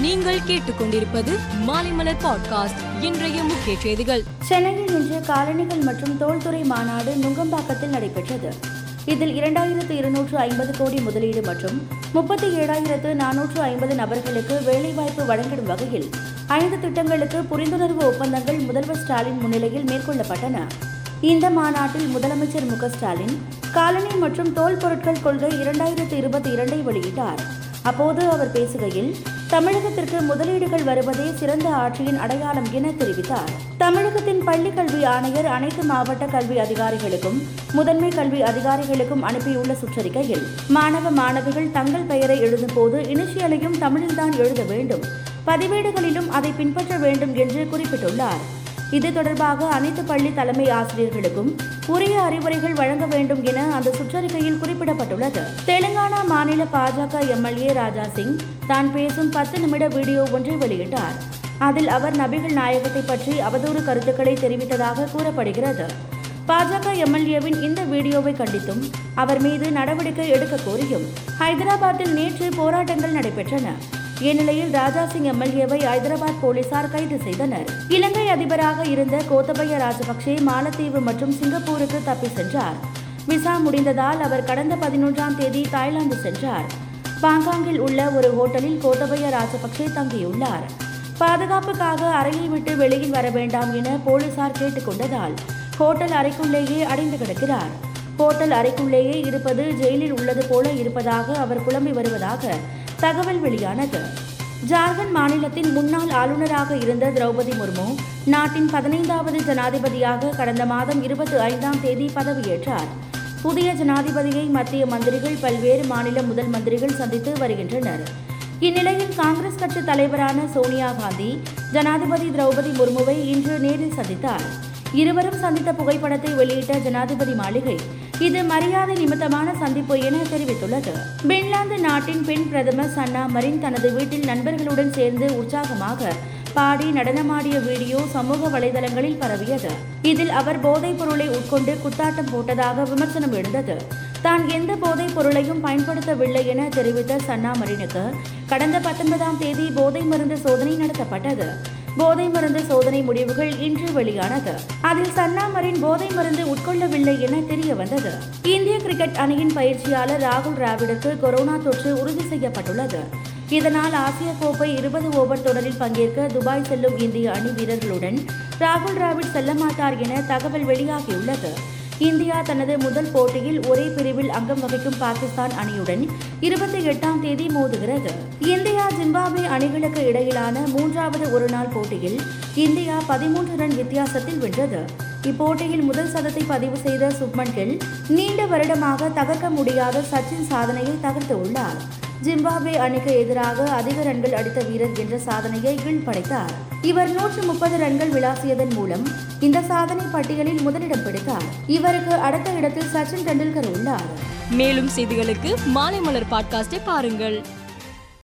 நீங்கள் கேட்டுக்கொண்டிருப்பது மாலைமலர் பாட்காஸ்ட் இன்றைய முக்கிய செய்திகள். சென்னையில் இன்று காலணிகள் மற்றும் தோல்துறை மாநாடு நுங்கம்பாக்கத்தில் நடைபெற்றது. இதில் இரண்டாயிரத்து இருநூற்று ஐம்பது கோடி முதலீடு மற்றும் முப்பத்தி ஏழாயிரத்து நானூற்று ஐம்பது நபர்களுக்கு வேலைவாய்ப்பு வழங்கிடும் வகையில் ஐந்து திட்டங்களுக்கு புரிந்துணர்வு ஒப்பந்தங்கள் முதல்வர் ஸ்டாலின் முன்னிலையில் மேற்கொள்ளப்பட்டன. இந்த மாநாட்டில் முதலமைச்சர் மு ஸ்டாலின் காலனி மற்றும் தோல் பொருட்கள் கொள்கை இரண்டாயிரத்து இருபத்தி இரண்டை வெளியிட்டார். அப்போது அவர் பேசுகையில் தமிழகத்திற்கு முதலீடுகள் வருவதே சிறந்த ஆட்சியின் அடையாளம் என தெரிவித்தார். தமிழகத்தின் பள்ளி கல்வி ஆணையர் அனைத்து மாவட்ட கல்வி அதிகாரிகளுக்கும் முதன்மை கல்வி அதிகாரிகளுக்கும் அனுப்பியுள்ள சுற்றறிக்கையில் மாணவ மாணவிகள் தங்கள் பெயரை எழுதும்போது இனிஷியலையும் தமிழில்தான் எழுத வேண்டும். பதிவேடுகளிலும் அதை பின்பற்ற வேண்டும் என்று குறிப்பிட்டுள்ளார். இது தொடர்பாக அனைத்து பள்ளி தலைமை ஆசிரியர்களுக்கும் உரிய அறிவுரைகள் வழங்க வேண்டும் என அந்த சுற்றறிக்கையில் குறிப்பிடப்பட்டுள்ளது. தெலுங்கானா மாநில பாஜக எம்எல்ஏ ராஜா சிங் தான் பேசும் பத்து நிமிட வீடியோ ஒன்றை வெளியிட்டார். அதில் அவர் நபிகள் நாயகத்தை பற்றி அவதூறு கருத்துக்களை தெரிவித்ததாக கூறப்படுகிறது. பாஜக எம்எல்ஏவின் இந்த வீடியோவை கண்டித்தும் அவர் மீது நடவடிக்கை எடுக்க கோரியும் ஹைதராபாத்தில் நேற்று போராட்டங்கள் நடைபெற்றன. இந்நிலையில் ராஜா சிங் எம்எல்ஏவை ஐதராபாத் போலீசார் கைது செய்தனர். இலங்கை அதிபராக இருந்த கோத்தபய ராஜபக்சே மாலத்தீவு மற்றும் சிங்கப்பூருக்கு தப்பி சென்றார். விசா முடிந்ததால் அவர் கடந்த பதினொன்றாம் தேதி தாய்லாந்து சென்றார். பாங்காங்கில் உள்ள ஒரு ஹோட்டலில் கோத்தபய ராஜபக்சே தங்கியுள்ளார். பாதுகாப்புக்காக அறையை விட்டு வெளியில் வர வேண்டாம் என போலீசார் கேட்டுக்கொண்டதால் ஹோட்டல் அறைக்குள்ளேயே அடைந்து கிடக்கிறார். ஹோட்டல் அறைக்குள்ளேயே இருப்பது ஜெயிலில் உள்ளது போல இருப்பதாக அவர் புலம்பி வருவதாக தகவல் வெளியானது. ஜார்க்கண்ட் மாநிலத்தின் முன்னாள் ஆளுநராக இருந்த திரௌபதி முர்மு நாட்டின் பதினைந்தாவது ஜனாதிபதியாக கடந்த மாதம் இருபத்தி ஐந்தாம் தேதி பதவியேற்றார். புதிய ஜனாதிபதியை மத்திய மந்திரிகள் பல்வேறு மாநில முதல் மந்திரிகள் சந்தித்து வருகின்றனர். இந்நிலையில் காங்கிரஸ் கட்சி தலைவரான சோனியா காந்தி ஜனாதிபதி திரௌபதி முர்முவை இன்று நேரில் சந்தித்தார். இருவரும் சந்தித்த புகைப்படத்தை வெளியிட்ட ஜனாதிபதி மாளிகை இது மரியாதை நிமித்தமான சந்திப்பு என தெரிவித்துள்ளது. பின்லாந்து நாட்டின் பெண் பிரதமர் சன்னா மரின் தனது வீட்டில் நண்பர்களுடன் சேர்ந்து உற்சாகமாக பாடி நடனமாடிய வீடியோ சமூக வலைதளங்களில் பரவியது. இதில் அவர் போதைப் பொருளை உட்கொண்டு குத்தாட்டம் போட்டதாக விமர்சனம் எழுந்தது. தான் எந்த போதைப் பொருளையும் பயன்படுத்தவில்லை என தெரிவித்த சன்னா மரினுக்கு கடந்த பத்தொன்பதாம் தேதி போதை மருந்து சோதனை நடத்தப்பட்டது. போதை மருந்து சோதனை முடிவுகள் இன்று வெளியானது. அதில் சன்னாமரின் போதை மருந்து உட்கொள்ளவில்லை என தெரிய வந்தது. இந்திய கிரிக்கெட் அணியின் பயிற்சியாளர் ராகுல் டிராவிடுக்கு கொரோனா தொற்று உறுதி செய்யப்பட்டுள்ளது. இதனால் ஆசிய கோப்பை இருபது ஓவர் தொடரில் பங்கேற்க துபாய் செல்லும் இந்திய அணி வீரர்களுடன் ராகுல் டிராவிட் செல்ல மாட்டார் என தகவல் வெளியாகியுள்ளது. இந்தியா தனது முதல் போட்டியில் ஒரே பிரிவில் அங்கம் வகிக்கும் பாகிஸ்தான் அணியுடன் இருபத்தி எட்டாம் தேதி மோதுகிறது. இந்தியா ஜிம்பாப்வே அணிகளுக்கு இடையிலான மூன்றாவது ஒருநாள் போட்டியில் இந்தியா பதிமூன்று ரன் வித்தியாசத்தில் வென்றது. இப்போட்டியில் முதல் சதத்தை பதிவு செய்த சுப்மன் கில் நீண்ட வருடமாக தகர்க்க முடியாத சச்சின் சாதனையை தகர்த்து உள்ளார். ஜிம்பாப்வே அணிக்கு எதிராக அதிக ரன்கள் அடித்த வீரர் என்ற சாதனையை கில் படைத்தார் இவர் நூற்று முப்பது ரன்கள் விளாசியதன் மூலம் இந்த சாதனை பட்டியலில் முதலிடம் பிடித்தார். இவருக்கு அடுத்த இடத்தில் சச்சின் டெண்டுல்கர் உள்ளார். மேலும் செய்திகளுக்கு மாலை மலர் பாட்காஸ்டை பாருங்கள்.